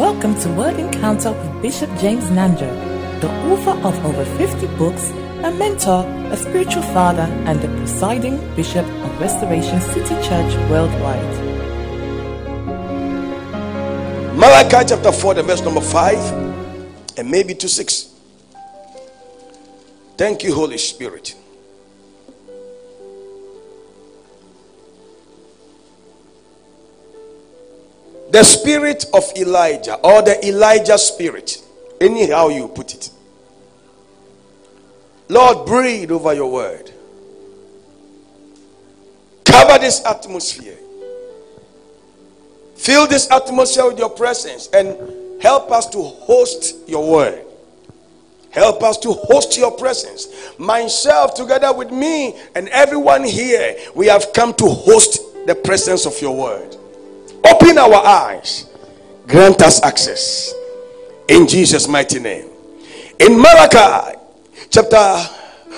Welcome to Word Encounter with Bishop James Nanjo, the author of over 50 books, a mentor, a spiritual father, and the presiding bishop of Restoration City Church worldwide. Malachi chapter 4, the verse number 5, and maybe to 6. Thank you, Holy Spirit. The spirit of Elijah, or the Elijah spirit, anyhow you put it. Lord, breathe over your word. Cover this atmosphere. Fill this atmosphere with your presence and help us to host your word. Help us to host your presence. Myself, together with me and everyone here, we have come to host the presence of your word. Open our eyes, grant us access in Jesus' mighty name. In Malachi chapter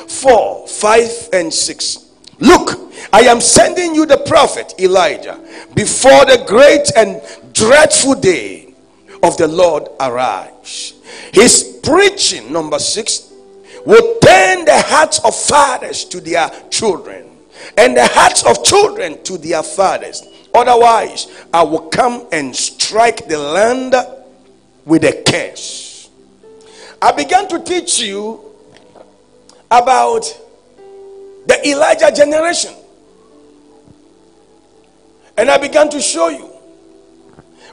4, 5, and 6. Look, I am sending you the prophet Elijah before the great and dreadful day of the Lord arrives. His preaching, number six, will turn the hearts of fathers to their children and the hearts of children to their fathers Otherwise, I will come and strike the land with a curse. I began to teach you about the Elijah generation. And I began to show you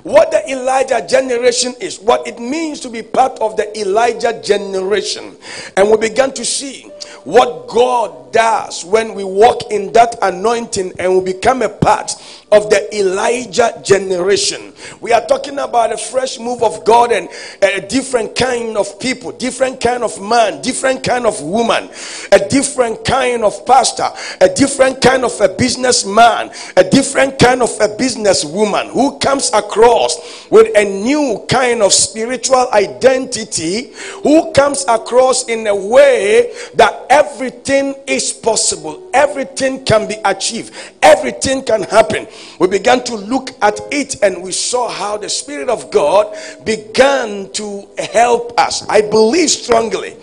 what the Elijah generation is, what it means to be part of the Elijah generation. And we began to see what God does when we walk in that anointing and we become a part of the Elijah generation. We are talking about a fresh move of God and a different kind of people, different kind of man, different kind of woman, a different kind of pastor, a different kind of a businessman, a different kind of a businesswoman who comes across with a new kind of spiritual identity, who comes across in a way that everything is possible, everything can be achieved, everything can happen we began to look at it and we saw how the Spirit of God began to help us. I believe strongly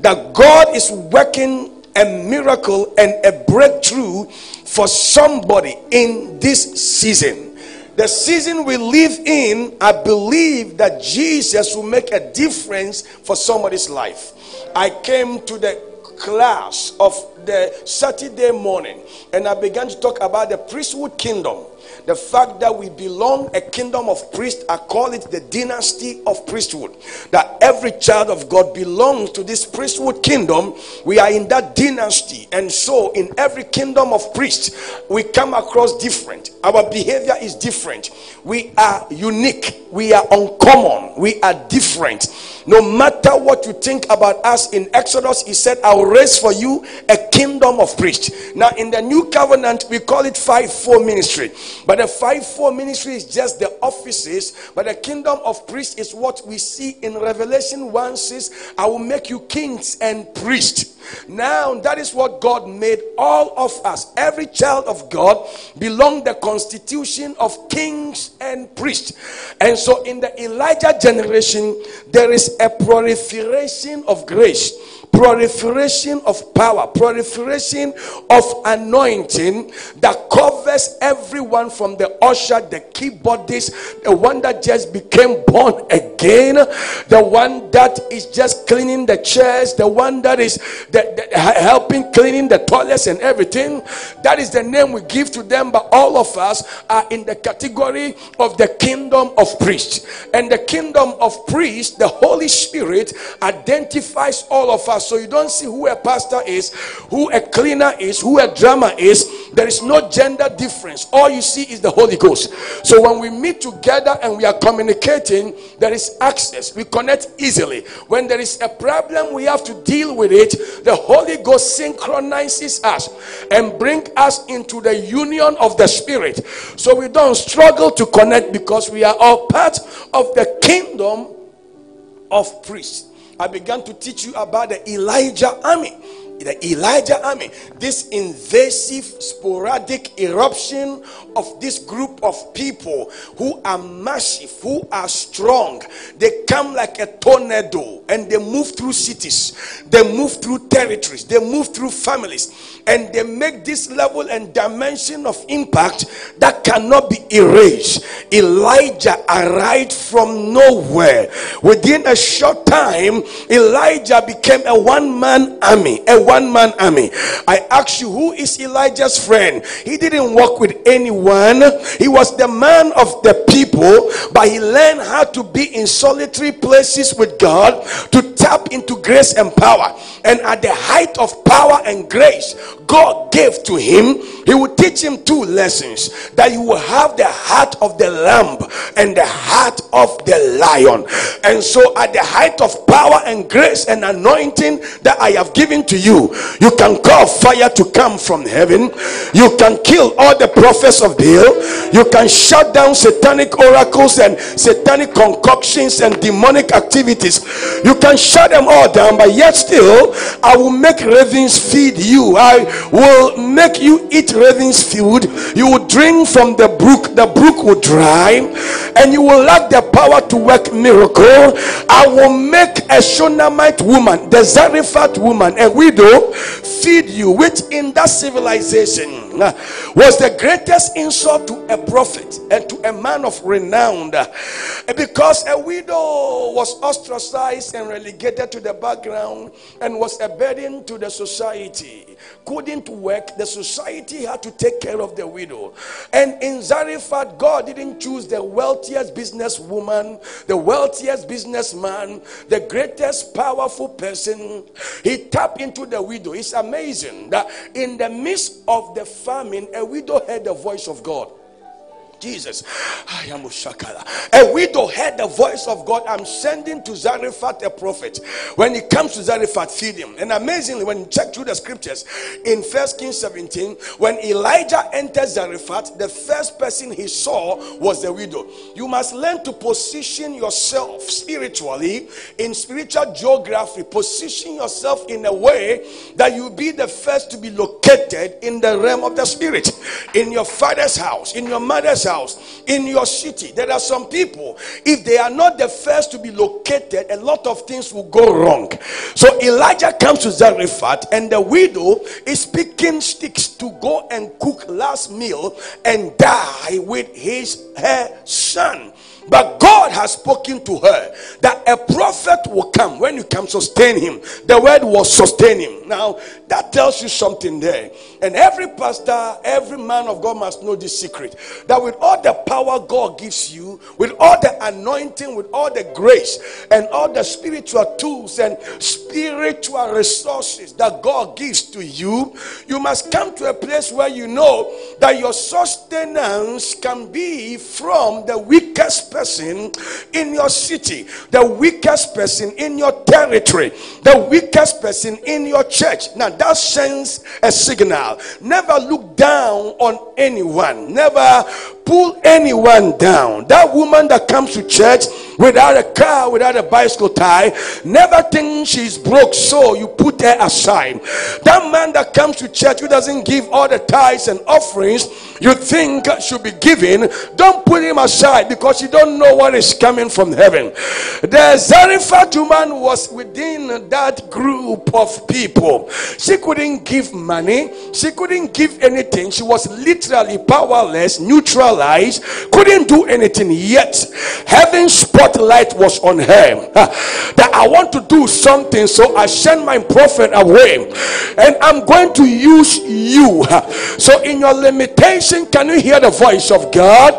that God is working a miracle and a breakthrough for somebody in this season. The season we live in, I believe that Jesus will make a difference for somebody's life. I came to the class of the Saturday morning and I began to talk about the priesthood kingdom the fact that we belong a kingdom of priests, I call it the dynasty of priesthood. That every child of God belongs to this priesthood kingdom. We are in that dynasty. And so, in every kingdom of priests, we come across different. Our behavior is different. We are unique. We are uncommon. We are different. No matter what you think about us in Exodus, he said, I will raise for you a kingdom of priests. Now, in the new covenant, we call it 5 4 ministry. But the 5 4 ministry is just the offices. But the kingdom of priests is what we see in Revelation 1 says, I will make you kings and priests. Now, that is what God made all of us. Every child of God belong the constitution of kings and priests. And so, in the Elijah generation, there is a proliferation of grace proliferation of power, proliferation of anointing that covers everyone from the usher, the keyboardist, the one that just became born again, the one that is just cleaning the chairs, the one that is the, the, helping cleaning the toilets and everything. That is the name we give to them, but all of us are in the category of the kingdom of priests. And the kingdom of priests, the Holy Spirit identifies all of us so you don't see who a pastor is, who a cleaner is, who a drummer is. There is no gender difference. All you see is the Holy Ghost. So when we meet together and we are communicating, there is access. We connect easily. When there is a problem, we have to deal with it. The Holy Ghost synchronizes us and bring us into the union of the Spirit. So we don't struggle to connect because we are all part of the kingdom of priests. I began to teach you about the Elijah army. The Elijah army, this invasive, sporadic eruption of this group of people who are massive, who are strong. They come like a tornado and they move through cities, they move through territories, they move through families, and they make this level and dimension of impact that cannot be erased. Elijah arrived from nowhere. Within a short time, Elijah became a one man army. A one man army. I ask you, who is Elijah's friend? He didn't work with anyone, he was the man of the people, but he learned how to be in solitary places with God to tap into grace and power. And at the height of power and grace, God gave to him, he would teach him two lessons that you will have the heart of the lamb and the heart of the lion. And so, at the height of power and grace and anointing that I have given to you, you can call fire to come from heaven, you can kill all the prophets of Baal, you can shut down satanic oracles and satanic concoctions and demonic activities, you can shut them all down, but yet still, I will make ravens feed you. I will make you eat ravens food. You will drink from the brook, the brook will dry, and you will lack the power to work miracle. I will make a Shunammite woman, the Zarephath woman, a widow, feed you, which in that civilization was the greatest insult to a prophet and to a man of renown uh, because a widow was ostracized and relegated to the background and was a burden to the society couldn't work. The society had to take care of the widow. And in zarephath god didn't choose the wealthiest businesswoman the wealthiest businessman the greatest powerful person. He tapped into the widow. It's amazing that in the midst of the famine, a widow heard the voice of God. Jesus. I am Ushakala. A widow heard the voice of God. I'm sending to Zarephath a prophet. When he comes to Zarephath, feed him. And amazingly, when you check through the scriptures in First Kings 17, when Elijah entered Zarephath, the first person he saw was the widow. You must learn to position yourself spiritually in spiritual geography. Position yourself in a way that you be the first to be located in the realm of the spirit. In your father's house, in your mother's house house, in your city. There are some people, if they are not the first to be located, a lot of things will go wrong. So Elijah comes to Zarephath, and the widow is picking sticks to go and cook last meal and die with his her son. But God has spoken to her that a prophet will come when you come sustain him. The word will sustain him. Now, that tells you something there. And every pastor, every man of God must know this secret that with all the power God gives you, with all the anointing, with all the grace, and all the spiritual tools and spiritual resources that God gives to you, you must come to a place where you know that your sustenance can be from the weakest person in your city, the weakest person in your territory, the weakest person in your church. Now that sends a signal. Never look down on anyone. Never pull anyone down. That woman that comes to church without a car, without a bicycle tie, never think she's broke, so you put her aside. That man that comes to church who doesn't give all the tithes and offerings you think should be given, don't put him aside because you don't know what is coming from heaven. The Zarephath woman was within that group of people. She couldn't give money, she couldn't give anything. She was literally powerless, neutralized, couldn't do anything yet. Heaven's spotlight was on her. That I want to do something, so I send my prophet away, and I'm going to use you. So, in your limitation, can you hear the voice of God?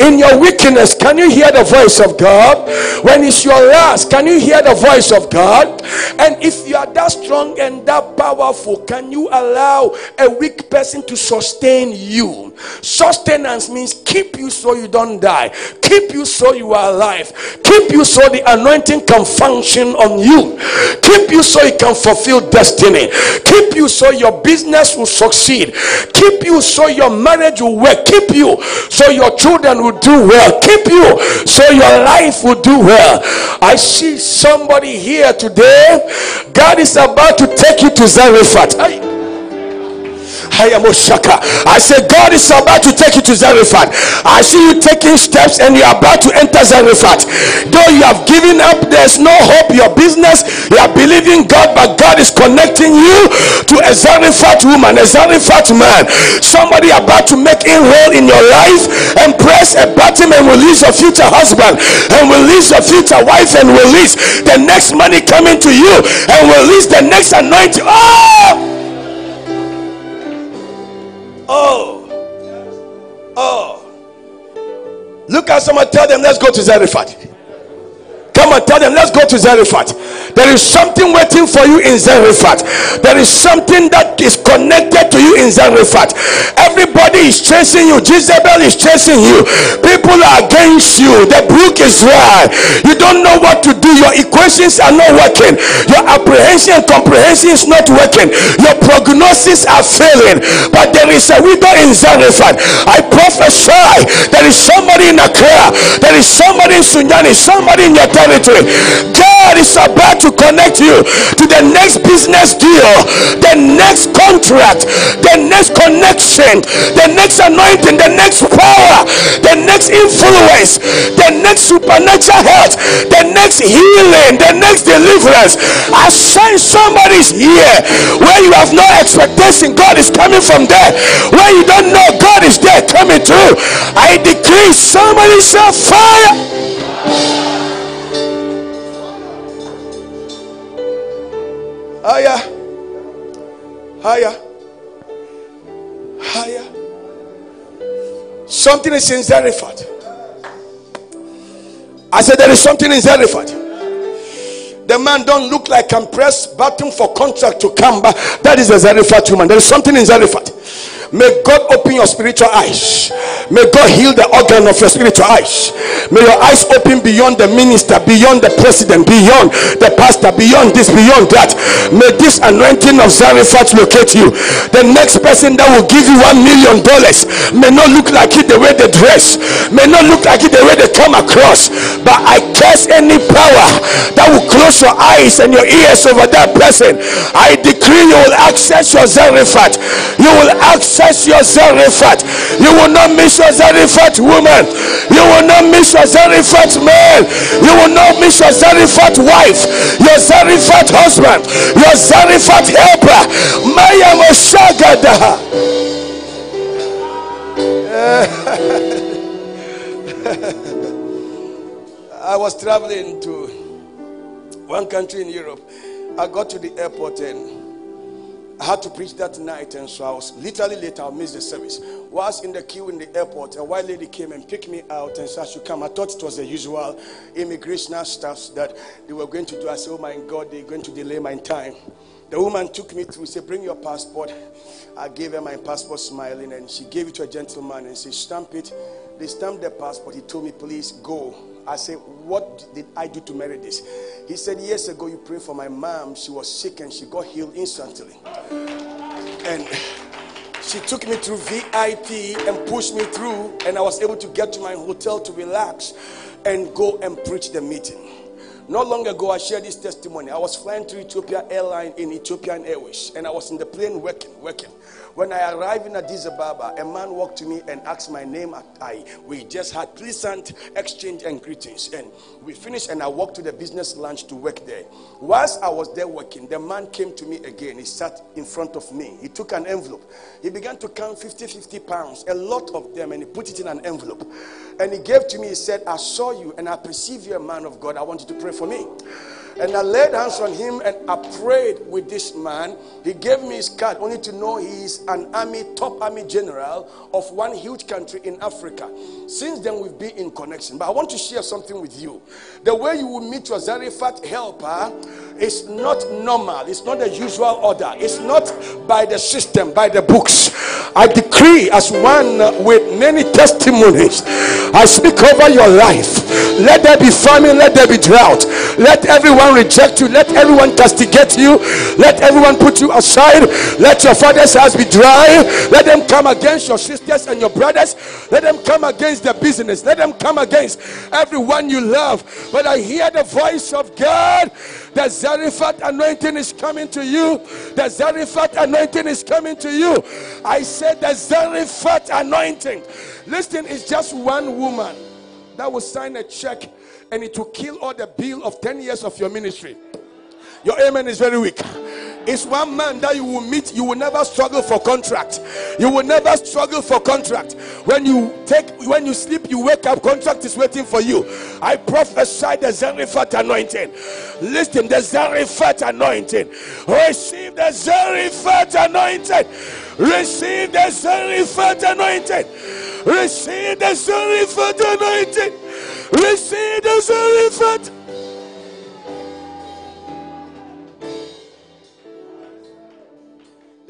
In your weakness, can you hear the voice of God? When it's your last, can you hear the voice of God? And if you are that strong and that powerful, can you allow a weak person to sustain you? Sustenance means keep you so you don't die, keep you so you are alive. Keep you so the anointing can function on you. Keep you so it can fulfill destiny. Keep you so your business will succeed. Keep you so your marriage will work. Keep you so your children will do well. Keep you so your life will do well. I see somebody here today. God is about to take you to Zarephath. I said, God is about to take you to Zarephath. I see you taking steps and you're about to enter Zarephath. Though you have given up, there's no hope. Your business, you are believing God, but God is connecting you to a Zarephath woman, a Zarephath man. Somebody about to make inroad in your life and press a button and release your future husband and release your future wife and release the next money coming to you and release the next anointing. Oh! Oh. Oh. Look at someone, tell them, let's go to Zarephath. Come and tell them, let's go to Zarephath. There is something waiting for you in Zarephath. There is something that is connected to you in Zarephath. Everybody is chasing you. Jezebel is chasing you. People are against you. The brook is dry. You don't know what to do. Your equations are not working. Your apprehension and comprehension is not working. Your prognosis are failing. But there is a widow in Zarephath. I prophesy there is somebody in Accra. There is somebody in Sunyani. Somebody in your territory. God is about to connect you to the next business deal, the next contract, the next connection, the next anointing, the next power, the next influence, the next supernatural health, the next healing, the next deliverance. I sense somebody's here where you have no expectation. God is coming from there. Where you don't know God is there coming through. I decree somebody shall fire. Higher. Higher. Higher. Something is in Zarephath. I said there is something in Zarephath. The man don't look like I'm press button for contract to come, but that is a Zarephath woman. There is something in Zarephath. May God open your spiritual eyes. May God heal the organ of your spiritual eyes. May your eyes open beyond the minister, beyond the president, beyond the pastor, beyond this, beyond that. May this anointing of Zarephath locate you. The next person that will give you one million dollars may not look like it the way they dress, may not look like it the way they come across. But I curse any power that will close your eyes and your ears over that person. I decree you will access your Zarephath. You will access access your Zarephath. You will not miss your Zarephath woman. You will not miss your Zarephath man. You will not miss your Zarephath wife. Your Zarephath husband. Your Zarephath helper. Maya Moshagada. I was traveling to one country in Europe. I got to the airport and I had to preach that night, and so I was literally late. I missed the service. Whilst in the queue in the airport, a white lady came and picked me out and said, I should come. I thought it was the usual immigration stuff that they were going to do. I said, Oh my God, they're going to delay my time. The woman took me through, said, Bring your passport. I gave her my passport, smiling, and she gave it to a gentleman and said, Stamp it. They stamped the passport. He told me, Please go. I said, What did I do to merit this? He said, Years ago, you prayed for my mom. She was sick and she got healed instantly. And she took me through VIP and pushed me through, and I was able to get to my hotel to relax and go and preach the meeting. Not long ago, I shared this testimony. I was flying to Ethiopia Airline in Ethiopian Airways, and I was in the plane working, working. When I arrived in Addis Ababa, a man walked to me and asked my name. I we just had pleasant exchange and greetings, and we finished. And I walked to the business lunch to work there. Whilst I was there working, the man came to me again. He sat in front of me. He took an envelope. He began to count 50, 50 pounds, a lot of them, and he put it in an envelope. And he gave to me. He said, "I saw you, and I perceive you're a man of God. I want you to pray for me." And I laid hands on him and I prayed with this man. He gave me his card only to know he's an army, top army general of one huge country in Africa. Since then, we've been in connection. But I want to share something with you. The way you will meet your Zarephath helper is not normal, it's not the usual order, it's not by the system, by the books. I decree, as one with many testimonies, I speak over your life Let there be famine, let there be drought. Let everyone reject you, let everyone castigate you, let everyone put you aside. Let your father's house be dry. Let them come against your sisters and your brothers. Let them come against the business. Let them come against everyone you love. But I hear the voice of God. The Zarephath anointing is coming to you. The Zarephath anointing is coming to you. I said the Zarephath anointing. Listen, it's just one woman that will sign a check and it will kill all the bill of 10 years of your ministry. Your amen is very weak. It's one man that you will meet, you will never struggle for contract. You will never struggle for contract. When you take when you sleep, you wake up, contract is waiting for you. I prophesy the Zarephath anointing. Listen, the Zarephath anointing. Receive the Zarephath anointing. Receive the Zarephath anointing. Receive the Zarephath anointing. Receive the Zarephath.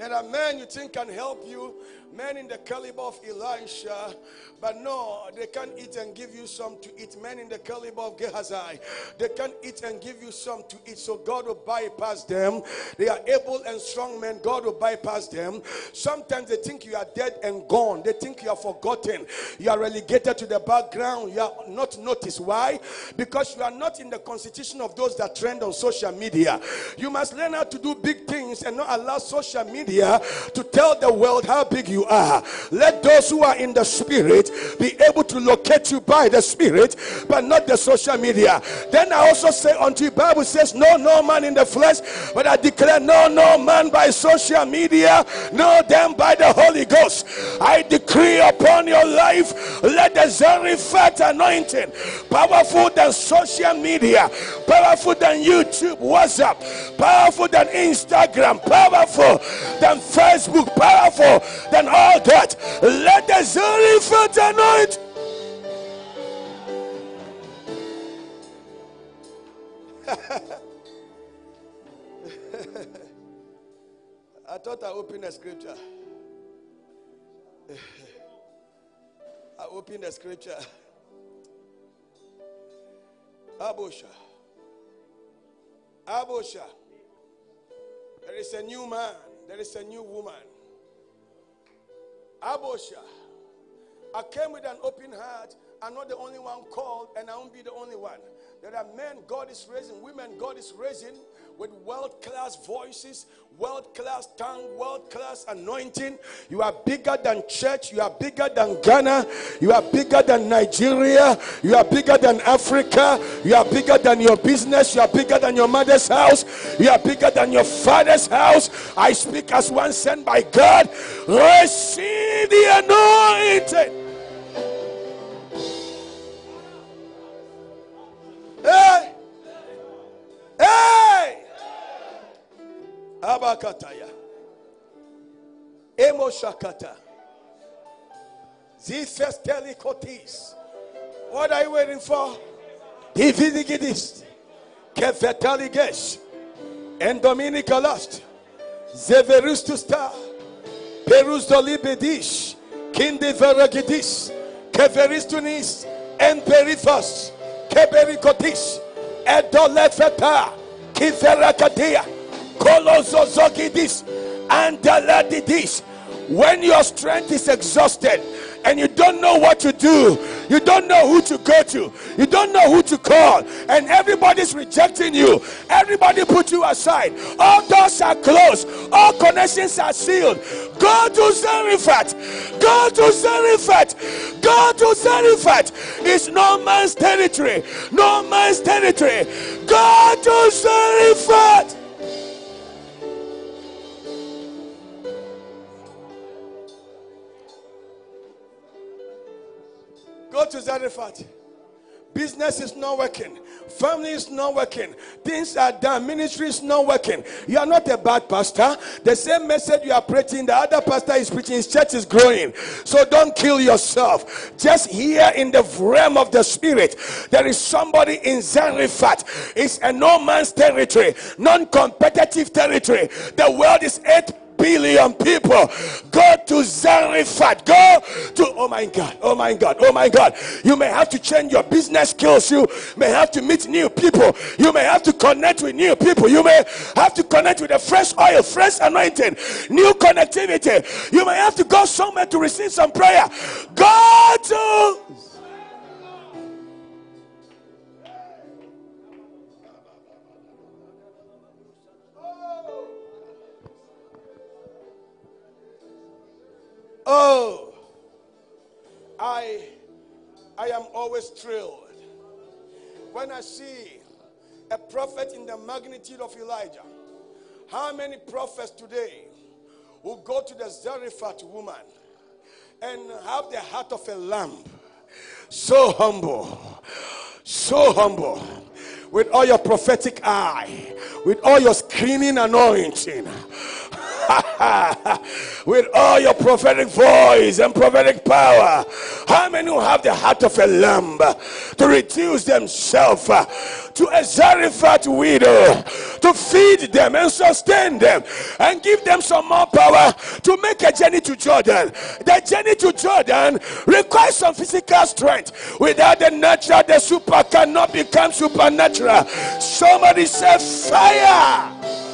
There are men you think can help you, men in the caliber of Elisha, but no, they can't eat and give you some to eat. Men in the caliber of Gehazi, they can't eat and give you some to eat. So God will bypass them. They are able and strong men. God will bypass them. Sometimes they think you are dead and gone. They think you are forgotten. You are relegated to the background. You are not noticed. Why? Because you are not in the constitution of those that trend on social media. You must learn how to do big things and not allow social media to tell the world how big you are. Let those who are in the spirit be able to locate you by the spirit, but not the social media. Then I also say unto you, Bible says, No, no man in the flesh, but I declare, No, no man by social media, no them by the Holy Ghost. I decree upon your life, let the Zarephath anointing, powerful than social media, powerful than YouTube, WhatsApp, powerful than Instagram, powerful than Facebook, powerful than all that. Let the Zarephath anoint. I thought I opened a scripture. I opened a scripture. Abosha. Abosha. There is a new man. There is a new woman. Abosha. I came with an open heart. I'm not the only one called, and I won't be the only one. There are men God is raising, women God is raising with world class voices, world class tongue, world class anointing. You are bigger than church, you are bigger than Ghana, you are bigger than Nigeria, you are bigger than Africa, you are bigger than your business, you are bigger than your mother's house, you are bigger than your father's house. I speak as one sent by God. Receive the anointing. Abakataya. Emoshakata. Zifestelikotis. What are you waiting for? Dividigidis. Kefetaligesh. Endominica lust. Zeverustusta. Perus dolibedish. Kindeveragidis. Keveristunis. And perifas. Keberikotis, Edolefeta, Kiverakadia, Kolozozogidis, and Daladidis. When your strength is exhausted and you don't know what to do, you don't know who to go to, you don't know who to call, and everybody's rejecting you, everybody put you aside, all doors are closed, all connections are sealed. Go to Zarephath, go to Zarephath, go to Zarephath. It's no man's territory, no man's territory. Go to Zarephath. Go to Zarephath. Business is not working. Family is not working. Things are done. Ministry is not working. You are not a bad pastor. The same message you are preaching, the other pastor is preaching. His church is growing. So don't kill yourself. Just here in the realm of the spirit, there is somebody in Zarephath. It's a no man's territory, non competitive territory. The world is eight billion people. Go to Zarephath. Go to, oh my God, oh my God, oh my God. You may have to change your business skills. You may have to meet new people. You may have to connect with new people. You may have to connect with a fresh oil, fresh anointing, new connectivity. You may have to go somewhere to receive some prayer. Go to Oh, I, I am always thrilled when I see a prophet in the magnitude of Elijah. How many prophets today will go to the Zarephath woman and have the heart of a lamb? So humble, so humble, with all your prophetic eye, with all your screening anointing with all your prophetic voice and prophetic power. How many who have the heart of a lamb to reduce themselves uh, to a Zarephath widow to feed them and sustain them and give them some more power to make a journey to Jordan? The journey to Jordan requires some physical strength. Without the natural, the super cannot become supernatural. Somebody say fire.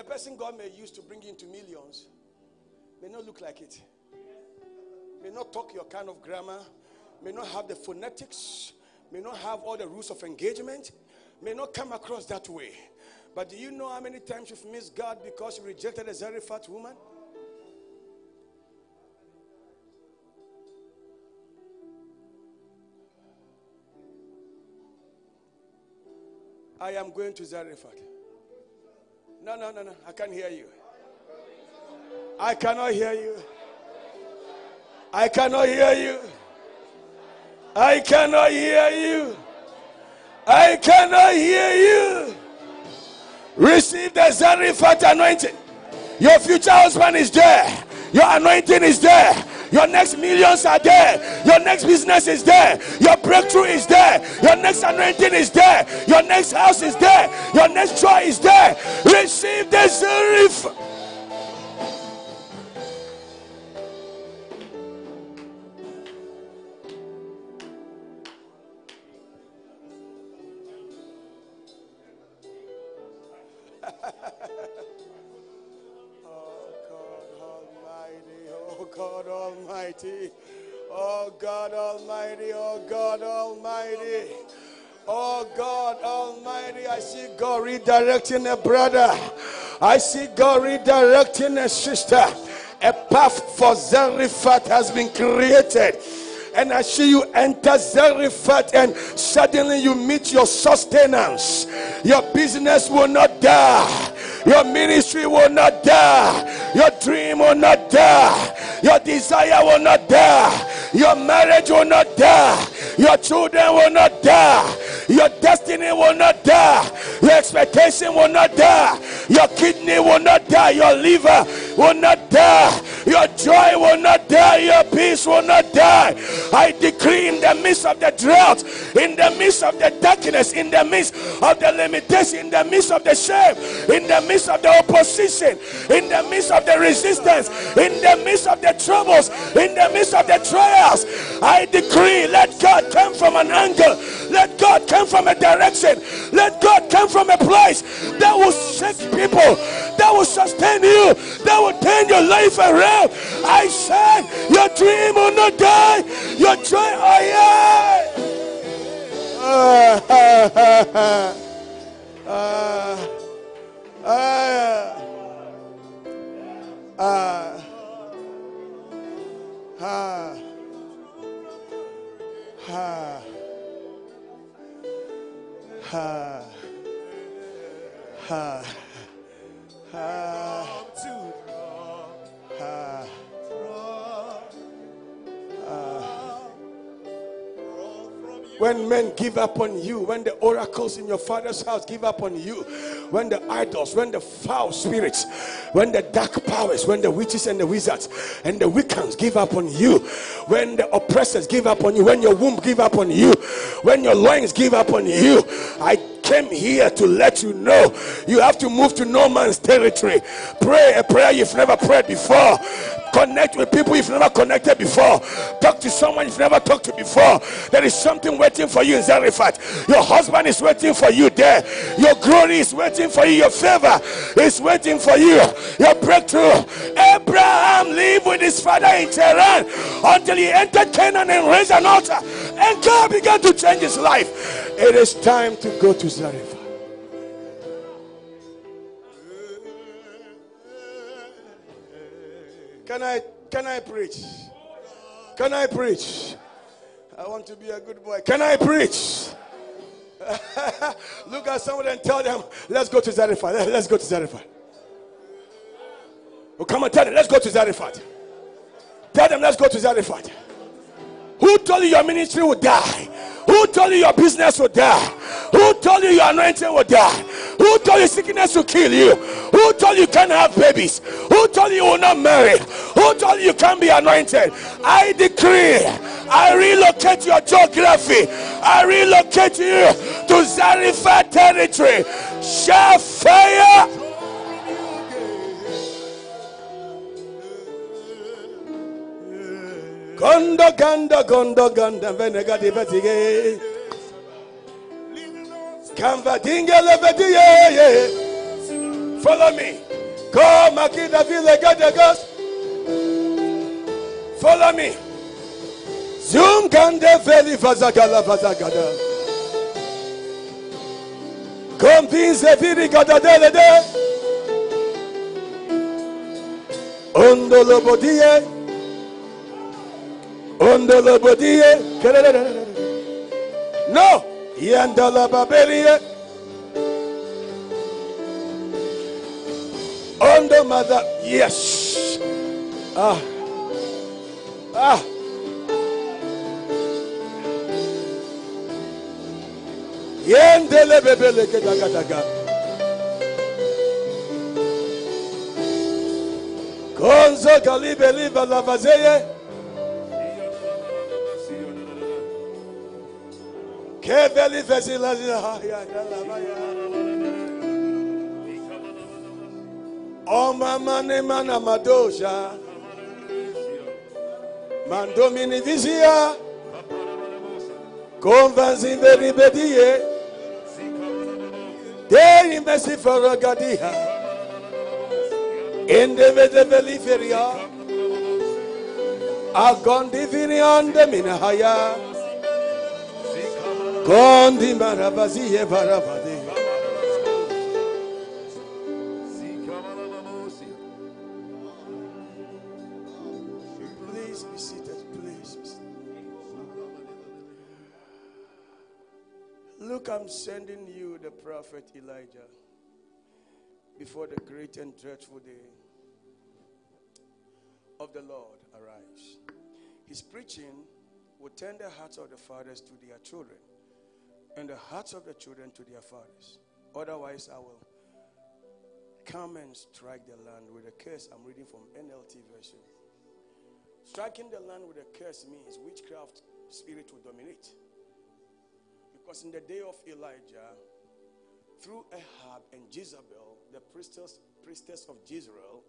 The person God may use to bring you into millions may not look like it, may not talk your kind of grammar, may not have the phonetics, may not have all the rules of engagement, may not come across that way. But do you know how many times you've missed God because you rejected a Zarephath woman? I am going to Zarephath. No, no, no, no. I can't hear you. I cannot hear you. I cannot hear you. I cannot hear you. I cannot hear you. Receive the Zarephath anointing. Your future husband is there. Your anointing is there. Your next millions are there. Your next business is there. Your breakthrough is there. Your next anointing is there. Your next house is there. Your next joy is there. Receive the Zarephath. Almighty. Oh God Almighty. Oh God Almighty. Oh God Almighty. I see God redirecting a brother. I see God redirecting a sister. A path for Zarephath has been created and I see you enter Zarephath, and suddenly you meet your sustenance. Your business will not die, your ministry will not die, your dream will not die. Your desire will not die. Your marriage will not die. Your children will not die. Your destiny will not die. Your expectation will not die. Your kidney will not die. Your liver will not die. Your joy will not die. Your peace will not die. I decree in the midst of the drought, in the midst of the darkness, in the midst of the limitation, in the midst of the shame, in the midst of the opposition, in the midst of the resistance, in the midst of the troubles, in the midst of the trials, I decree let God come from an angle, let God come from a direction, let God come from a place that will shake people, that will sustain you, that will turn your life around yourself. I said, Your dream will not die. Your joy, oh yeah. Uh, Ha. Ha. Ha. When men give up on you, when the oracles in your father's house give up on you, when the idols, when the foul spirits, when the dark powers, when the witches and the wizards and the Wiccans give up on you, when the oppressors give up on you, when your womb give up on you, when your loins give up on you, I came here to let you know you have to move to no man's territory. Pray a prayer you've never prayed before. Connect with people you've never connected before. Talk to someone you've never talked to before. There is something waiting for you in Zarephath. Your husband is waiting for you there. Your glory is waiting for you. Your favor is waiting for you. Your breakthrough. Abraham lived with his father in Tehran until he entered Canaan and raised an altar. And God began to change his life. It is time to go to Zarephath. Can I can I preach? Can I preach? I want to be a good boy. Can I preach? Look at someone and tell them, let's go to Zarephath. Let's go to Zarephath. Oh, come and tell them, let's go to Zarephath. Tell them, let's go to Zarephath. Who told you your ministry would die? Who told you your business would die? Who told you your anointing would die? Who told you sickness will kill you? Who told you can't have babies? Who told you will not marry? Who told you can't be anointed? I decree, I relocate your geography. I relocate you to Zarephath territory. Shall fire. Gondo ganda gondo ganda venega di vetige. Canva dingele vediye. Follow me. Come akida vile gade gos. Follow me. Zoom gande veli vazagala vazagada. Convince viri gada dele de. Ondolo bodie. Ondolo bodie. No. Yandala baberie. Ondo mother. Yes. Ah. Ah. Yendele bebele kedaga daga. Konzo galibe liba lavazeye. Keveli vezila ya Oma mane mana madosha. Mandomini vizia. Convanzi veribedie. De imesi faragadia. Inde vede veliferia. Agondi viniande minahaya. Gondi maravazie varavade. Please be seated. Please. Look, I'm sending you the prophet Elijah before the great and dreadful day of the Lord arrives. His preaching will turn the hearts of the fathers to their children and the hearts of the children to their fathers. Otherwise, I will come and strike the land with a curse. I'm reading from NLT version. Striking the land with a curse means witchcraft spirit will dominate. Because in the day of Elijah, through Ahab and Jezebel, the priestess, priestess of Jezreel,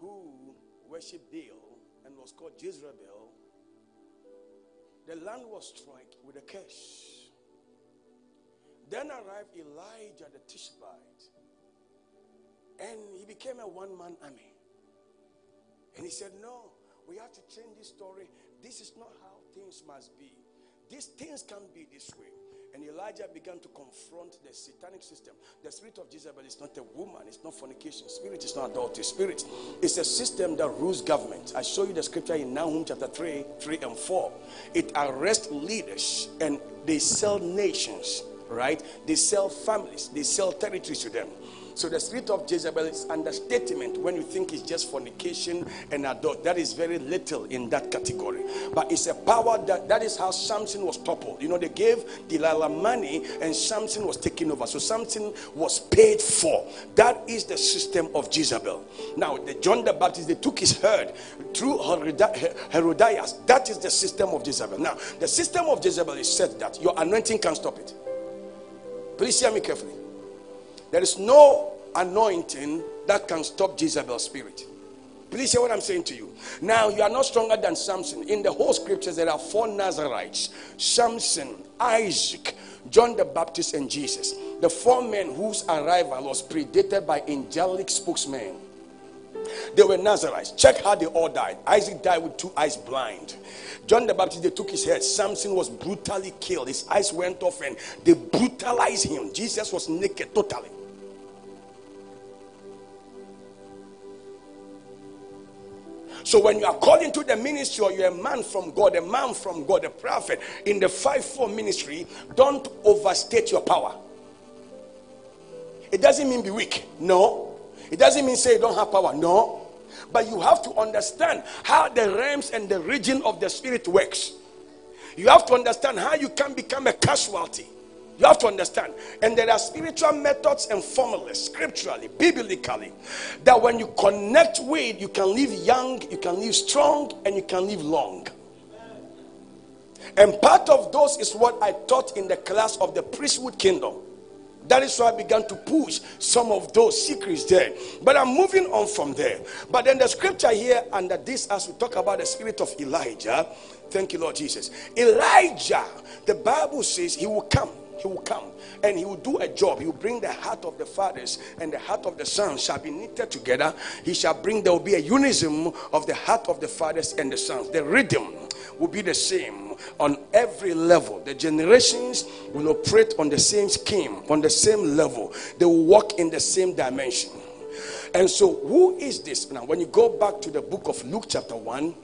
who worshipped Baal and was called Jezebel, the land was struck with a curse. Then arrived Elijah the Tishbite, and he became a one man army. And he said, No, we have to change this story. This is not how things must be. These things can't be this way. And Elijah began to confront the satanic system. The spirit of Jezebel is not a woman, it's not fornication. Spirit is not adultery. Spirit is a system that rules government. I show you the scripture in Nahum chapter 3, 3 and 4. It arrests leaders and they sell nations right? They sell families, they sell territories to them. So the spirit of Jezebel is understatement when you think it's just fornication and adult. That is very little in that category. But it's a power that that is how Samson was toppled. You know, they gave Delilah money and Samson was taken over. So Samson was paid for. That is the system of Jezebel. Now, the John the Baptist, they took his herd through Herodias. That is the system of Jezebel. Now, the system of Jezebel is said that your anointing can stop it. Please hear me carefully. There is no anointing that can stop Jezebel's spirit. Please hear what I'm saying to you. Now, you are not stronger than Samson. In the whole scriptures, there are four Nazarites Samson, Isaac, John the Baptist, and Jesus. The four men whose arrival was predated by angelic spokesmen. They were Nazarites. Check how they all died. Isaac died with two eyes blind. John the Baptist, they took his head. Samson was brutally killed. His eyes went off and they brutalized him. Jesus was naked totally. So when you are called into the ministry or you're a man from God, a man from God, a prophet in the five-four ministry, don't overstate your power. It doesn't mean be weak. No. It doesn't mean say you don't have power. No. But you have to understand how the realms and the region of the spirit works. You have to understand how you can become a casualty. You have to understand. And there are spiritual methods and formulas, scripturally, biblically, that when you connect with, you can live young, you can live strong, and you can live long. And part of those is what I taught in the class of the priesthood kingdom. That is why I began to push some of those secrets there. But I'm moving on from there. But then the scripture here, under this, as we talk about the spirit of Elijah, thank you, Lord Jesus. Elijah, the Bible says he will come he will come and he will do a job. He will bring the heart of the fathers and the heart of the sons shall be knitted together. He shall bring, there will be a unison of the heart of the fathers and the sons. The rhythm will be the same on every level. The generations will operate on the same scheme, on the same level. They will walk in the same dimension. And so, who is this? Now, when you go back to the book of Luke, chapter 1,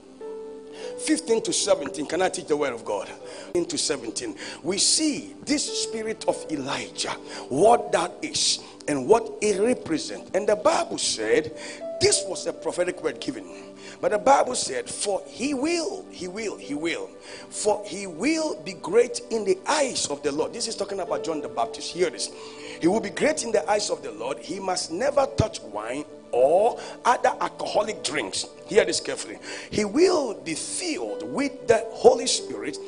15 to 17. Can I teach the word of God? Into 17. We see this spirit of Elijah, what that is and what it represents. And the Bible said this was a prophetic word given. But the Bible said, For he will, he will, he will, for he will be great in the eyes of the Lord. This is talking about John the Baptist. Hear this. He will be great in the eyes of the Lord. He must never touch wine or other alcoholic drinks. Hear this carefully. He will be filled with the Holy Spirit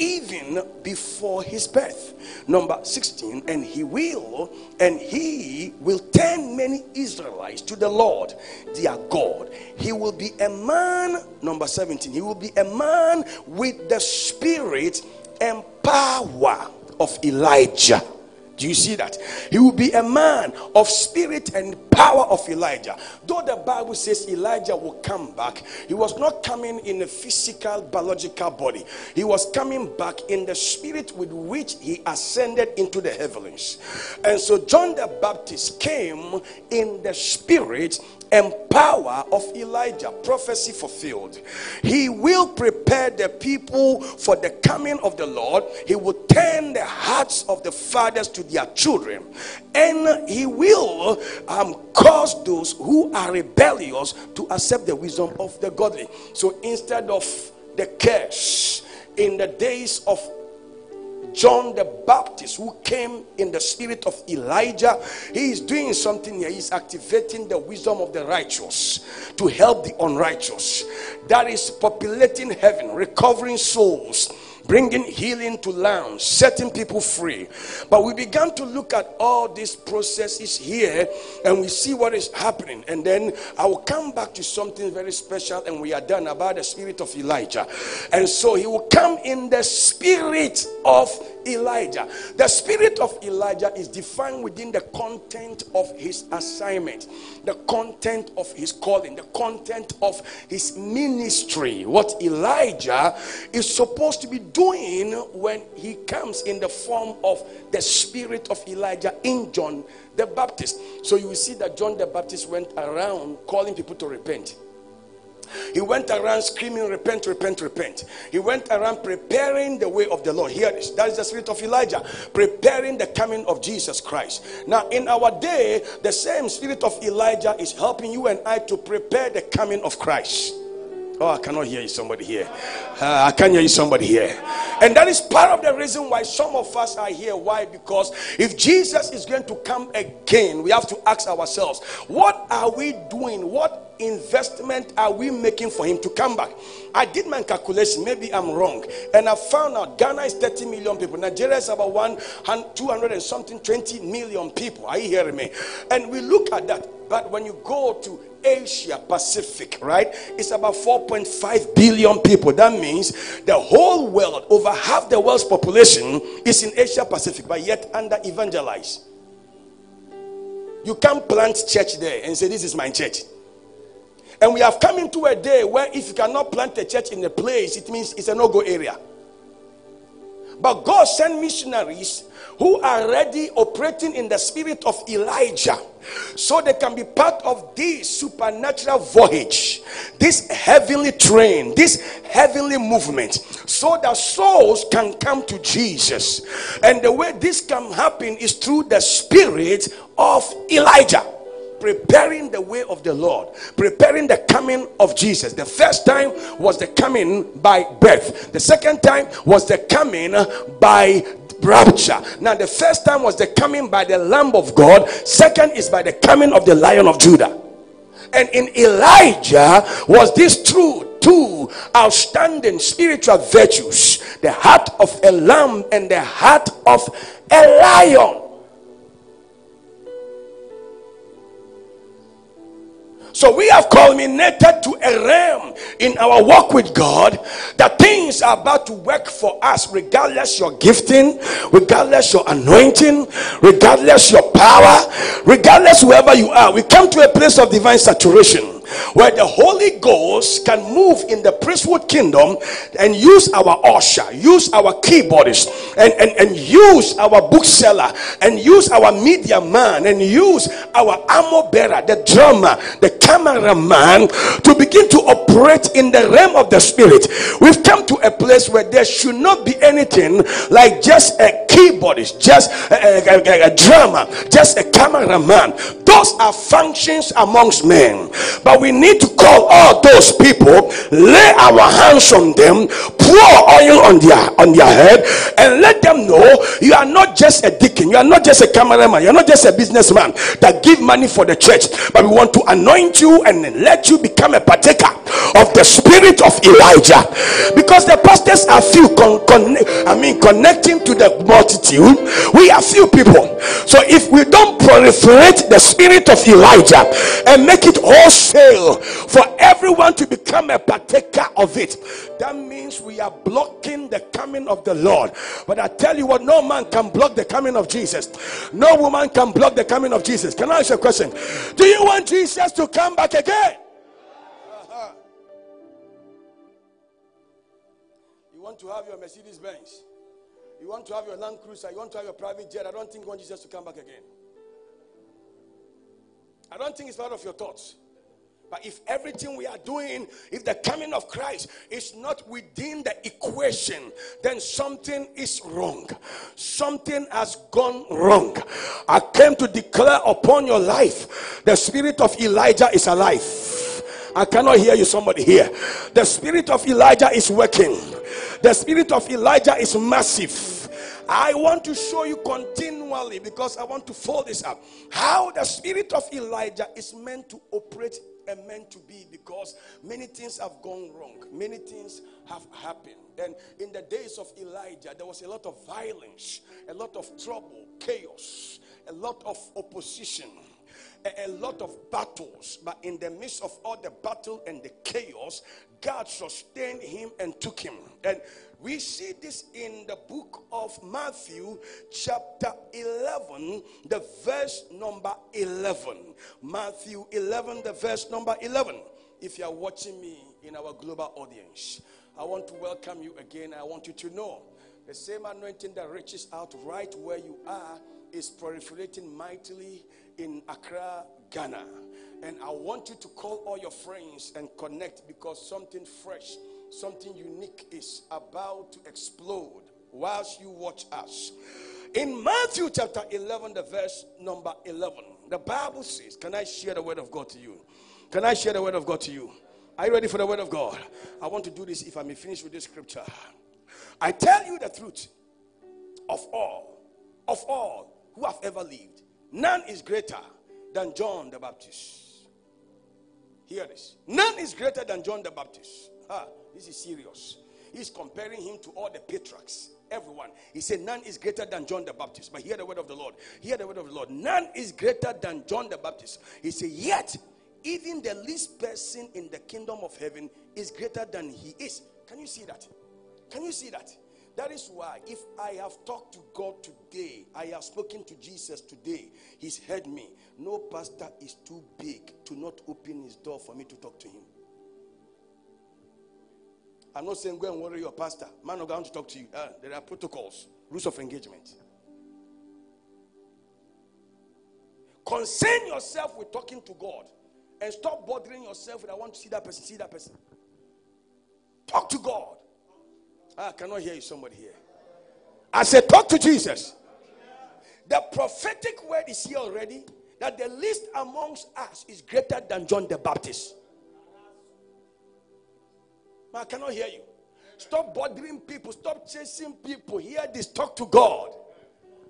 even before his birth. Number 16, and he will, and he will turn many Israelites to the Lord, their God. He will be a man, number 17, he will be a man with the spirit and power of Elijah. Do you see that? He will be a man of spirit and power of Elijah. Though the Bible says Elijah will come back, he was not coming in a physical, biological body. He was coming back in the spirit with which he ascended into the heavens. And so John the Baptist came in the spirit and power of Elijah, prophecy fulfilled. He will prepare the people for the coming of the Lord. He will turn the hearts of the fathers to their children, and he will um, cause those who are rebellious to accept the wisdom of the godly. So instead of the curse in the days of John the Baptist, who came in the spirit of Elijah, he is doing something here. He's activating the wisdom of the righteous to help the unrighteous. That is populating heaven, recovering souls bringing healing to lands, setting people free. But we began to look at all these processes here and we see what is happening. And then I will come back to something very special and we are done about the spirit of Elijah. And so he will come in the spirit of Elijah. The spirit of Elijah is defined within the content of his assignment, the content of his calling, the content of his ministry. What Elijah is supposed to be doing when he comes in the form of the spirit of Elijah in John the Baptist. So you will see that John the Baptist went around calling people to repent. He went around screaming, Repent, repent, repent. He went around preparing the way of the Lord. Here is that is the spirit of Elijah, preparing the coming of Jesus Christ. Now, in our day, the same spirit of Elijah is helping you and I to prepare the coming of Christ. Oh, I cannot hear you, somebody here. Uh, I can't hear you, somebody here. And that is part of the reason why some of us are here. Why? Because if Jesus is going to come again, we have to ask ourselves, what are we doing? What investment are we making for him to come back? I did my calculation, maybe I'm wrong. And I found out Ghana is 30 million people, Nigeria is about 100, 200 and something, 20 million people. Are you hearing me? And we look at that. But when you go to Asia Pacific, right? It's about 4.5 billion people. That means the whole world, over half the world's population, is in Asia Pacific, but yet under evangelized. You can't plant church there and say, This is my church. And we have come into a day where if you cannot plant a church in a place, it means it's a no go area. But God sent missionaries who are ready operating in the spirit of Elijah so they can be part of this supernatural voyage, this heavenly train, this heavenly movement, so that souls can come to Jesus. And the way this can happen is through the spirit of Elijah preparing the way of the Lord, preparing the coming of Jesus. The first time was the coming by birth, the second time was the coming by rapture. Now, the first time was the coming by the Lamb of God, second is by the coming of the Lion of Judah. And in Elijah was this true two outstanding spiritual virtues the heart of a lamb and the heart of a lion. So we have culminated to a realm in our walk with God that things are about to work for us, regardless your gifting, regardless your anointing, regardless your power, regardless wherever you are. We come to a place of divine saturation where the Holy Ghost can move in the priesthood kingdom and use our usher, use our keyboardist, and, and, and use our bookseller, and use our media man, and use our armor bearer, the drummer, the cameraman to begin to operate in the realm of the spirit. We've come to a place where there should not be anything like just a keyboardist, just a, a, a, a drummer, just a cameraman. Those are functions amongst men. But we need to call all those people, lay our hands on them, pour oil on their on their head, and let them know you are not just a deacon, you are not just a cameraman, you're not just a businessman that give money for the church, but we want to anoint you and let you become a partaker of the spirit of Elijah. Because the pastors are few con- con- I mean connecting to the multitude, we are few people. So if we don't proliferate the spirit of Elijah and make it wholesale for everyone to become a partaker of it. That means we are blocking the coming of the Lord. But I tell you what, no man can block the coming of Jesus. No woman can block the coming of Jesus. Can I ask you a question? Do you want Jesus to come back again? You want to have your Mercedes Benz? You want to have your Land Cruiser? You want to have your private jet? I don't think you want Jesus to come back again. I don't think it's part of your thoughts. But if everything we are doing, if the coming of Christ is not within the equation, then something is wrong. Something has gone wrong. I came to declare upon your life the spirit of Elijah is alive. I cannot hear you, somebody here. The spirit of Elijah is working, the spirit of Elijah is massive. I want to show you continually because I want to fold this up how the spirit of Elijah is meant to operate and meant to be because many things have gone wrong, many things have happened. And in the days of Elijah, there was a lot of violence, a lot of trouble, chaos, a lot of opposition a, lot of battles, but in the midst of all the battle and the chaos, God sustained him and took him. And we see this in the book of Matthew, chapter 11, the verse number 11. Matthew 11, the verse number 11. If you are watching me in our global audience, I want to welcome you again. I want you to know the same anointing that reaches out right where you are is proliferating mightily in Accra, Ghana. And I want you to call all your friends and connect because something fresh, something unique is about to explode whilst you watch us. In Matthew chapter 11, the verse number 11, the Bible says, Can I share the word of God to you? Can I share the word of God to you? Are you ready for the word of God? I want to do this if I may finish with this scripture. I tell you the truth of all, of all who have ever lived, none is greater than John the Baptist. Hear this. None is greater than John the Baptist. Ah, this is serious. He's comparing him to all the patriarchs, everyone. He said, None is greater than John the Baptist. But hear the word of the Lord. Hear the word of the Lord. None is greater than John the Baptist. He said, Yet, even the least person in the kingdom of heaven is greater than he is. Can you see that? Can you see that? That is why, if I have talked to God today, I have spoken to Jesus today, He's heard me. No pastor is too big to not open his door for me to talk to him. I'm not saying go and worry your pastor. Man, I'm going to talk to you. Uh, there are protocols, rules of engagement. Concern yourself with talking to God and stop bothering yourself with I want to see that person, see that person. Talk to God. Ah, I cannot hear you, somebody here. I said, talk to Jesus. The prophetic word is here already that the least amongst us is greater than John the Baptist. I cannot hear you. Stop bothering people. Stop chasing people. Hear this. Talk to God.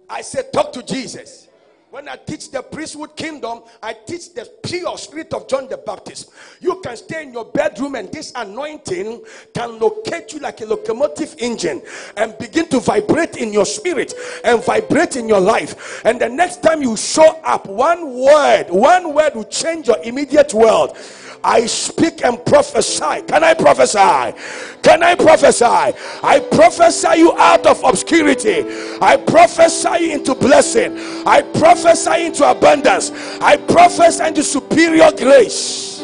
I said, talk to Jesus. When I teach the priesthood kingdom, I teach the pure spirit of John the Baptist. You can stay in your bedroom, and this anointing can locate you like a locomotive engine and begin to vibrate in your spirit and vibrate in your life. And the next time you show up, one word, one word will change your immediate world. I speak and prophesy. Can I prophesy? Can I prophesy? I prophesy you out of obscurity. I prophesy into blessing. I prophesy into abundance. I prophesy into superior grace.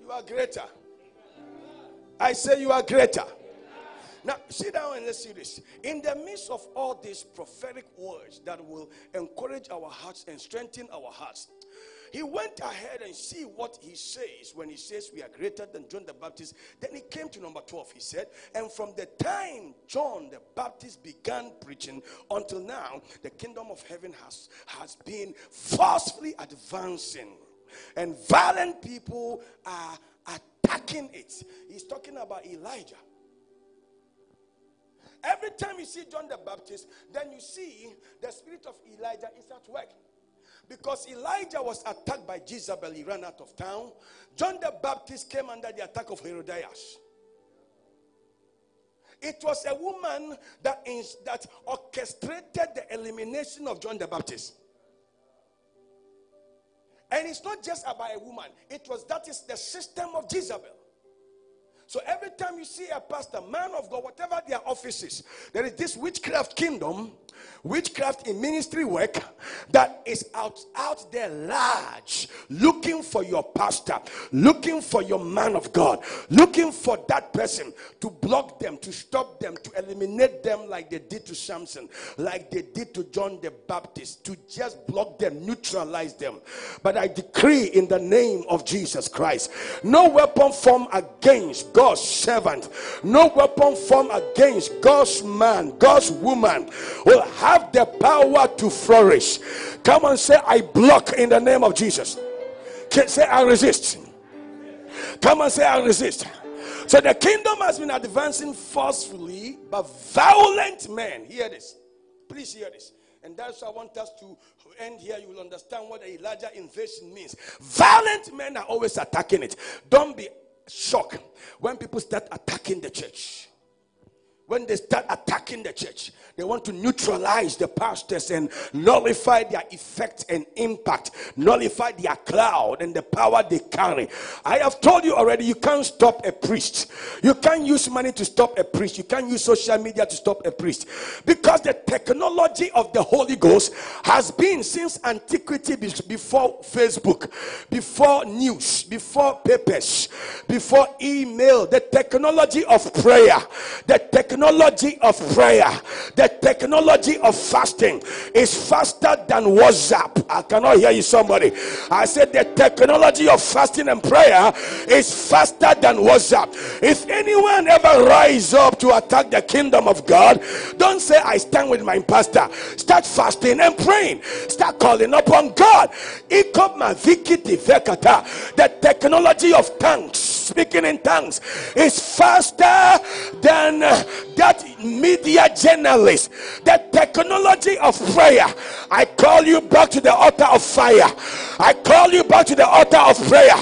You are greater. I say you are greater. Now, sit down and let's see this. In the midst of all these prophetic words that will encourage our hearts and strengthen our hearts, he went ahead and see what he says when he says we are greater than John the Baptist. Then he came to number 12. He said, And from the time John the Baptist began preaching until now, the kingdom of heaven has, has been forcefully advancing. And violent people are attacking it. He's talking about Elijah. Every time you see John the Baptist, then you see the spirit of Elijah is at work. Because Elijah was attacked by Jezebel, he ran out of town. John the Baptist came under the attack of Herodias. It was a woman that, is, that orchestrated the elimination of John the Baptist. And it's not just about a woman, it was that is the system of Jezebel. So every time you see a pastor, man of God, whatever their office is, there is this witchcraft kingdom witchcraft in ministry work that is out out there large looking for your pastor looking for your man of god looking for that person to block them to stop them to eliminate them like they did to samson like they did to john the baptist to just block them neutralize them. But i decree in the name of jesus christ no weapon formed against god's servant no weapon formed against god's man god's woman will have the power to flourish. Come and say, I block in the name of Jesus. Say, I resist. Come and say, I resist. So the kingdom has been advancing forcefully, but violent men. Hear this. Please hear this. And that's why I want us to end here. You will understand what the Elijah invasion means. Violent men are always attacking it. Don't be shocked when people start attacking the church when they start attacking the church, they want to neutralize the pastors and nullify their effect and impact, nullify their cloud and the power they carry. I have told you already, you can't stop a priest. You can't use money to stop a priest. You can't use social media to stop a priest. Because the technology of the Holy Ghost has been since antiquity before Facebook, before news, before papers, before email, the technology of prayer, the technology technology of prayer, the technology of fasting is faster than WhatsApp. I cannot hear you, somebody. I said the technology of fasting and prayer is faster than WhatsApp. If anyone ever rise up to attack the kingdom of God, don't say I stand with my pastor. Start fasting and praying. Start calling upon God. The technology of tongues speaking in tongues is faster than that media journalist. The technology of prayer. I call you back to the altar of fire. I call you back to the altar of prayer.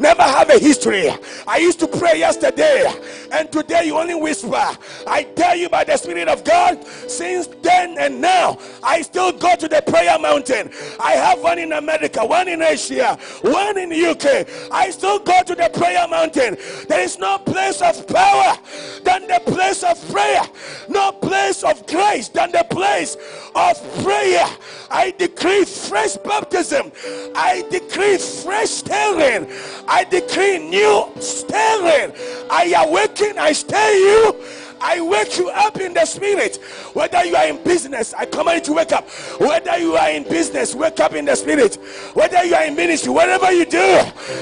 Never have a history. I used to pray yesterday, and today you only whisper. I tell you by the Spirit of God, since then and now, I still go to the prayer mountain. I have one in America, one in Asia, one in the UK. I still go to the prayer mountain. There is no place of power than the place of prayer, no place of grace than the place of prayer. I decree fresh baptism. I decree fresh stirring. I decree new stirring. I awaken, I stir you. I wake you up in the spirit. Whether you are in business, I command you to wake up. Whether you are in business, wake up in the spirit. Whether you are in ministry, whatever you do,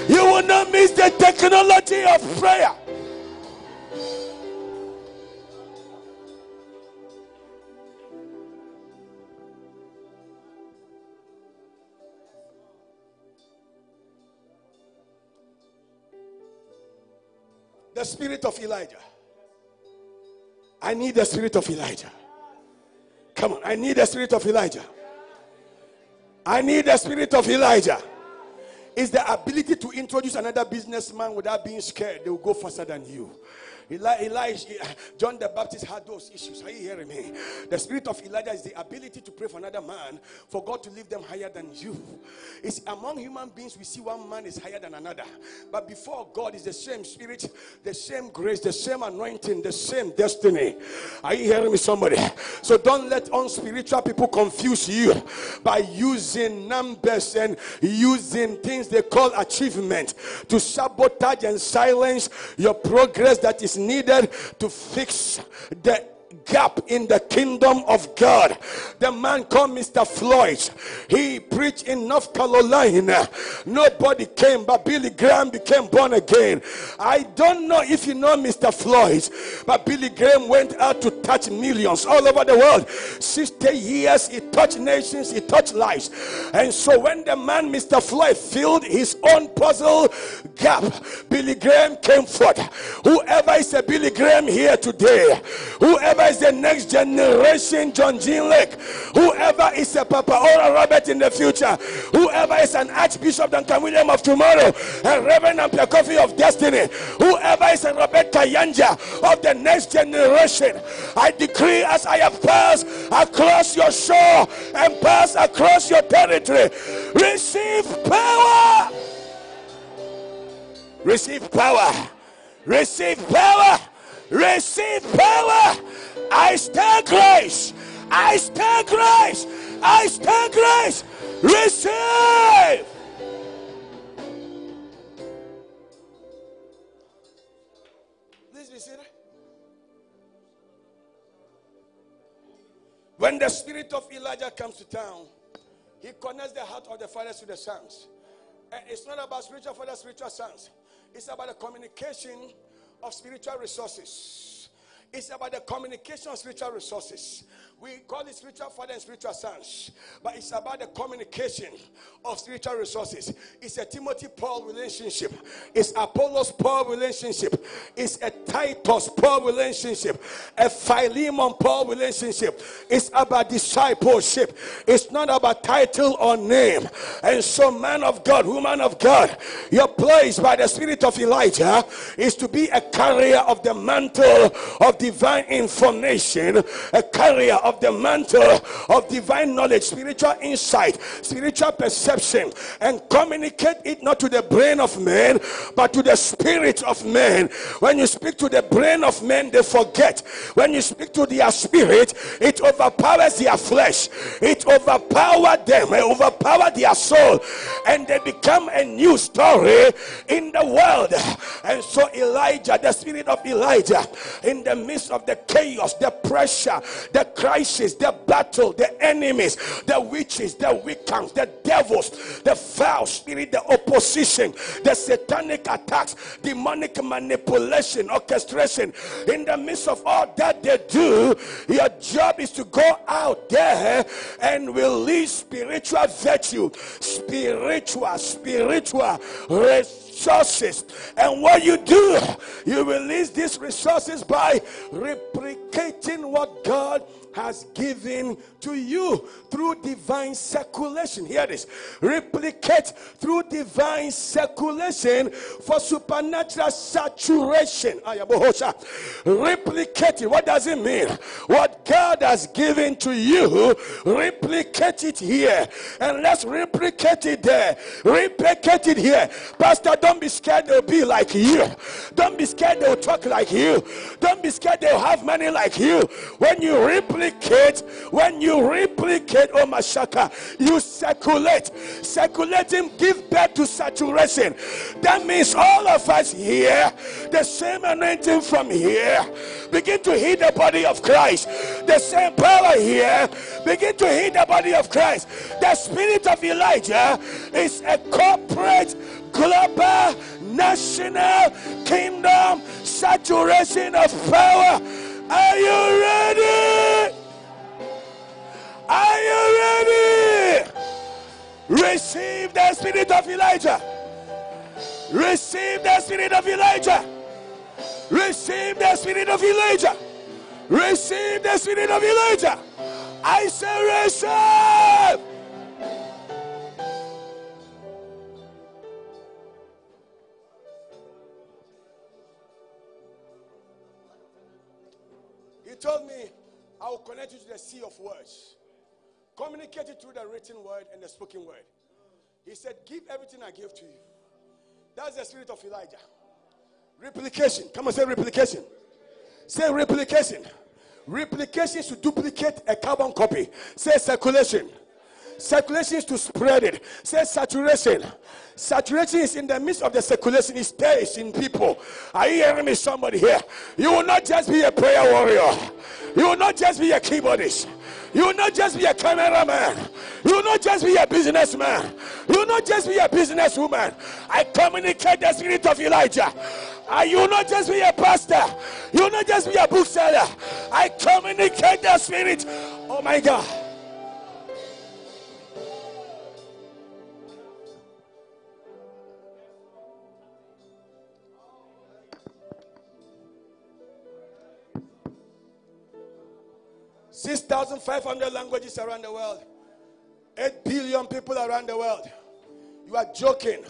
you will not miss the technology of prayer. The spirit of Elijah. I need the spirit of Elijah. Come on, I need the spirit of Elijah. I need the spirit of Elijah. It's the ability to introduce another businessman without being scared. They will go faster than you. Eli- Elijah, John the Baptist had those issues. Are you hearing me? The spirit of Elijah is the ability to pray for another man for God to lift them higher than you. It's among human beings we see one man is higher than another, but before God is the same spirit, the same grace, the same anointing, the same destiny. Are you hearing me, somebody? So don't let unspiritual people confuse you by using numbers and using things they call achievement to sabotage and silence your progress that is needed to fix the gap in the kingdom of God. The man called Mr. Floyd, he preached in North Carolina. Nobody came, but Billy Graham became born again. I don't know if you know Mr. Floyd, but Billy Graham went out to touch millions all over the world. 60 years, he touched nations, he touched lives. And so when the man, Mr. Floyd, filled his own puzzle gap, Billy Graham came forth. Whoever is a Billy Graham here today, whoever is the next generation John G. Lake, whoever is a Papa Oral Robert in the future, whoever is an Archbishop Duncan William of tomorrow, a Reverend Ampiah-Kwofi of destiny, whoever is a Robert Kayanja of the next generation, I decree as I have passed across your shore and passed across your territory, receive power. Receive power. Receive power. Receive power. I stand grace. I stand grace. I stand grace. Receive. Please be seated. When the spirit of Elijah comes to town, he connects the heart of the fathers to the sons. And it's not about spiritual fathers, spiritual sons. It's about the communication of spiritual resources. It's about the communication of spiritual resources. We call it spiritual father and spiritual sons, but it's about the communication of spiritual resources. It's a Timothy Paul relationship, it's Apollos Paul relationship, it's a Titus Paul relationship, a Philemon Paul relationship. It's about discipleship, it's not about title or name. And so, man of God, woman of God, your place by the spirit of Elijah is to be a carrier of the mantle of divine information, a carrier of of the mantle of divine knowledge, spiritual insight, spiritual perception, and communicate it not to the brain of man, but to the spirit of man. When you speak to the brain of man, they forget. When you speak to their spirit, it overpowers their flesh, it overpowers them, it overpowers their soul, and they become a new story in the world. And so, Elijah, the spirit of Elijah, in the midst of the chaos, the pressure, the crisis, the battle, the enemies, the witches, the wiccans, the devils, the foul spirit, the opposition, the satanic attacks, demonic manipulation, orchestration. In the midst of all that they do, your job is to go out there and release spiritual virtue, spiritual, spiritual resources. And what you do, you release these resources by replicating what God has given to you through divine circulation. Hear this replicate through divine circulation for supernatural saturation. Replicate it. What does it mean? What God has given to you, replicate it here. And let's replicate it there. Replicate it here. Pastor, don't be scared they'll be like you. Don't be scared they'll talk like you. Don't be scared they'll have money like you. When you replicate, when you replicate, oh Mashaka, you circulate. Circulating give birth to saturation. That means all of us here, the same anointing from here, begin to heat the body of Christ. The same power here, begin to heat the body of Christ. The spirit of Elijah is a corporate, global, national kingdom saturation of power. Are you ready? Are you ready? Receive the spirit of Elijah. Receive the spirit of Elijah. Receive the spirit of Elijah. Receive the spirit of Elijah. I say, receive. He told me, I will connect you to the sea of words. Communicate it through the written word and the spoken word. He said, Give everything I give to you. That's the spirit of Elijah. Replication. Come on, say replication. Say replication. Replication is to duplicate a carbon copy. Say circulation. Circulation is to spread it. Say saturation. Saturation is in the midst of the circulation, it stays in people. Are you hearing me, somebody here? You will not just be a prayer warrior, you will not just be a keyboardist. You will not just be a cameraman. You will not just be a businessman. You will not just be a businesswoman. I communicate the spirit of Elijah. Uh, you will not just be a pastor. You will not just be a bookseller. I communicate the spirit. Oh my God. Six thousand five hundred languages around the world. Eight billion people around the world. You are joking.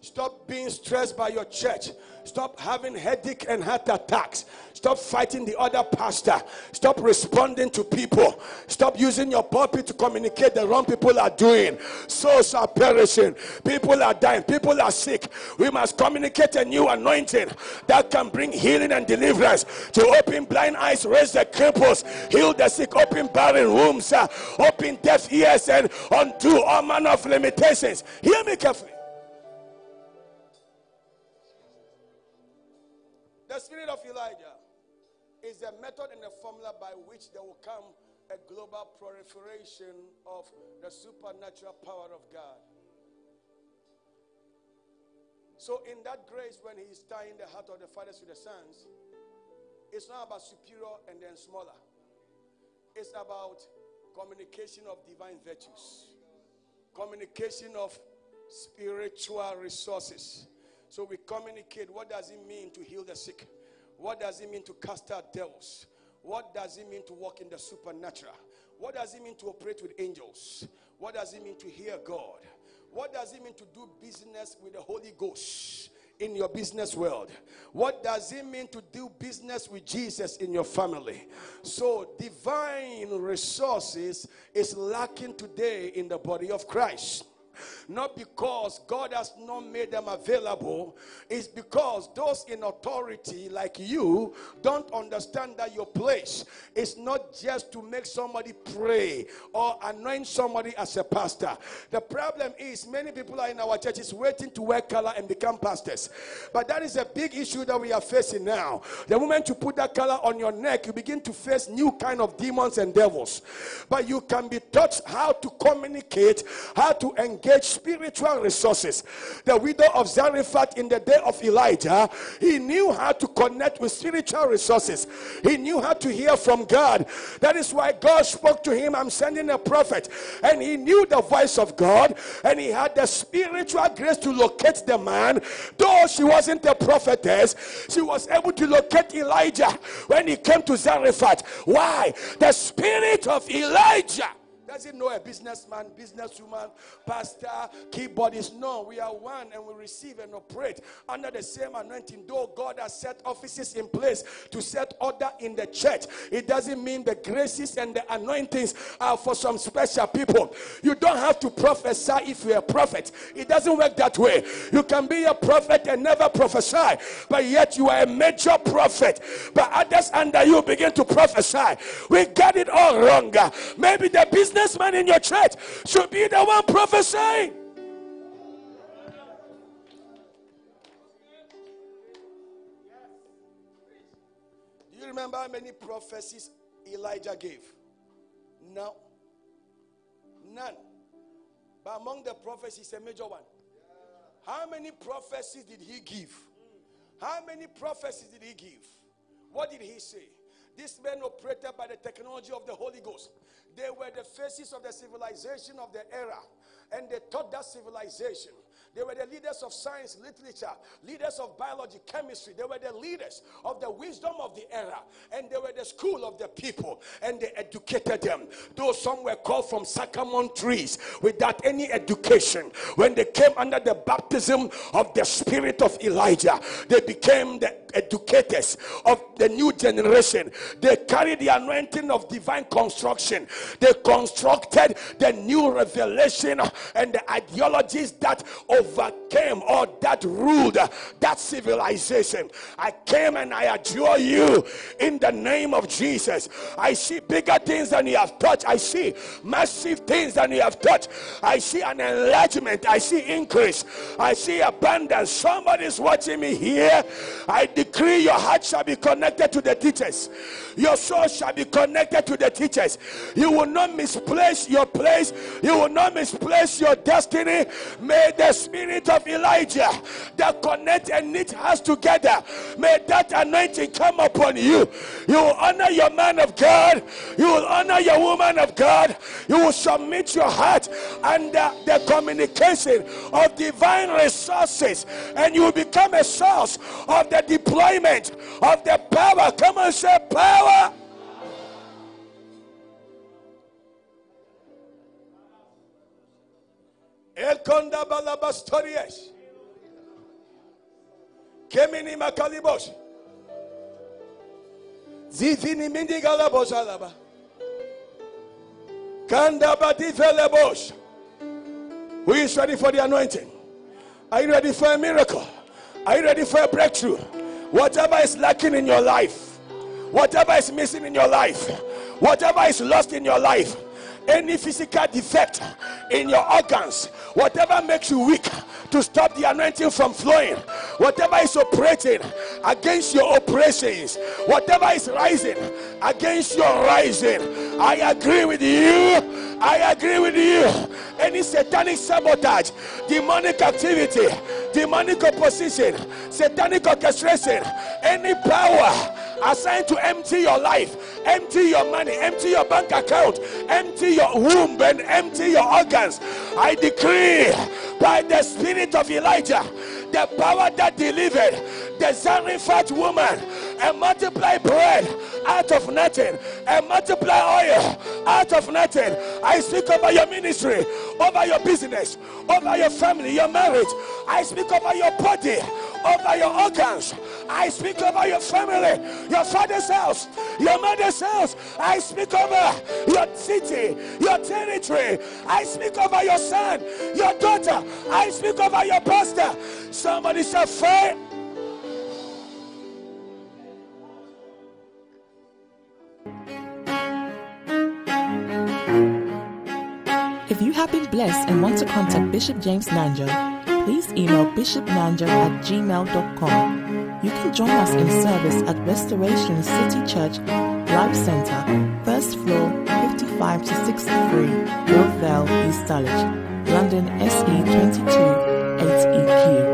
Stop being stressed by your church. Stop having headache and heart attacks. Stop fighting the other pastor. Stop responding to people. Stop using your pulpit to communicate the wrong people are doing. Souls are perishing. People are dying. People are sick. We must communicate a new anointing that can bring healing and deliverance to open blind eyes, raise the cripples, heal the sick, open barren uh, open deaf ears, and undo all manner of limitations. Hear me carefully. The spirit of Elijah is a method and a formula by which there will come a global proliferation of the supernatural power of God. So, in that grace, when he is tying the heart of the fathers to the sons, it's not about superior and then smaller. It's about communication of divine virtues, communication of spiritual resources. So we communicate what does it mean to heal the sick? What does it mean to cast out devils? What does it mean to walk in the supernatural? What does it mean to operate with angels? What does it mean to hear God? What does it mean to do business with the Holy Ghost? in your business world? What does it mean to do business with Jesus in your family? So, divine resources is lacking today in the body of Christ. Not because God has not made them available, it's because those in authority, like you, don't understand that your place is not just to make somebody pray or anoint somebody as a pastor. The problem is, many people are in our churches waiting to wear color and become pastors. But that is a big issue that we are facing now. The moment you put that color on your neck, you begin to face new kind of demons and devils. But you can be taught how to communicate, how to engage spiritual resources. The widow of Zarephath in the day of Elijah, he knew how to connect with spiritual resources. He knew how to hear from God. That is why God spoke to him, I'm sending a prophet. And he knew the voice of God and he had the spiritual grace to locate the man. Though she wasn't a prophetess, she was able to locate Elijah when he came to Zarephath. Why? The spirit of Elijah doesn't know a businessman, businesswoman, pastor, keyboardist. No, we are one and we receive and operate under the same anointing. Though God has set offices in place to set order in the church, it doesn't mean the graces and the anointings are for some special people. You don't have to prophesy if you're a prophet. It doesn't work that way. You can be a prophet and never prophesy, but yet you are a major prophet. But others under you begin to prophesy. We got it all wrong. Maybe the business businessman in your church should be the one prophesying. Do you remember how many prophecies Elijah gave? No. None. But among the prophecies, a major one. How many prophecies did he give? How many prophecies did he give? What did he say? This men operated by the technology of the Holy Ghost. They were the faces of the civilization of the era, and they taught that civilization. They were the leaders of science, literature, leaders of biology, chemistry. They were the leaders of the wisdom of the era. And they were the school of the people. And they educated them. Though some were called from sycamore trees without any education. When they came under the baptism of the spirit of Elijah, they became the educators of the new generation. They carried the anointing of divine construction. They constructed the new revelation and the ideologies that overcame or that ruled that civilization. I came and I adjure you in the name of Jesus. I see bigger things than you have touched. I see massive things than you have touched. I see an enlargement. I see increase. I see abundance. Somebody's watching me here. I decree your heart shall be connected to the teachers. Your soul shall be connected to the teachers. You will not misplace your place. You will not misplace your destiny. May the spirit of Elijah that connect and knit us together, may that anointing come upon you. You will honor your man of God. You will honor your woman of God. You will submit your heart under the communication of divine resources, and you will become a source of the of the power. Come on, say power. El conda balabastorias. Kemini makalibos. Zifini mindi galabos alaba. Kanda bati felebos. Who is ready for the anointing? Are you ready for a miracle? Are you ready for a breakthrough? Whatever is lacking in your life, whatever is missing in your life, whatever is lost in your life, any physical defect in your organs, whatever makes you weak to stop the anointing from flowing, whatever is operating against your operations, whatever is rising against your rising, I agree with you. I agree with you. Any satanic sabotage, demonic activity, demonic opposition, satanic orchestration, any power assigned to empty your life, empty your money, empty your bank account, empty your womb, and empty your organs. I decree by the spirit of Elijah, the power that delivered the Zarephath woman and multiply bread out of nothing and multiply oil out of nothing. I speak over your ministry, over your business, over your family, your marriage. I speak over your body, over your organs. I speak over your family, your father's house, your mother's house. I speak over your city, your territory. I speak over your son, your daughter. I speak over your pastor. Somebody say, fire. have been blessed and want to contact Bishop James Nanjo, please email bishopnanjo at gmail.com. You can join us in service at Restoration City Church Life Centre, first floor 55 to 63, Northvale, East Dulwich, London SE 22 8EQ.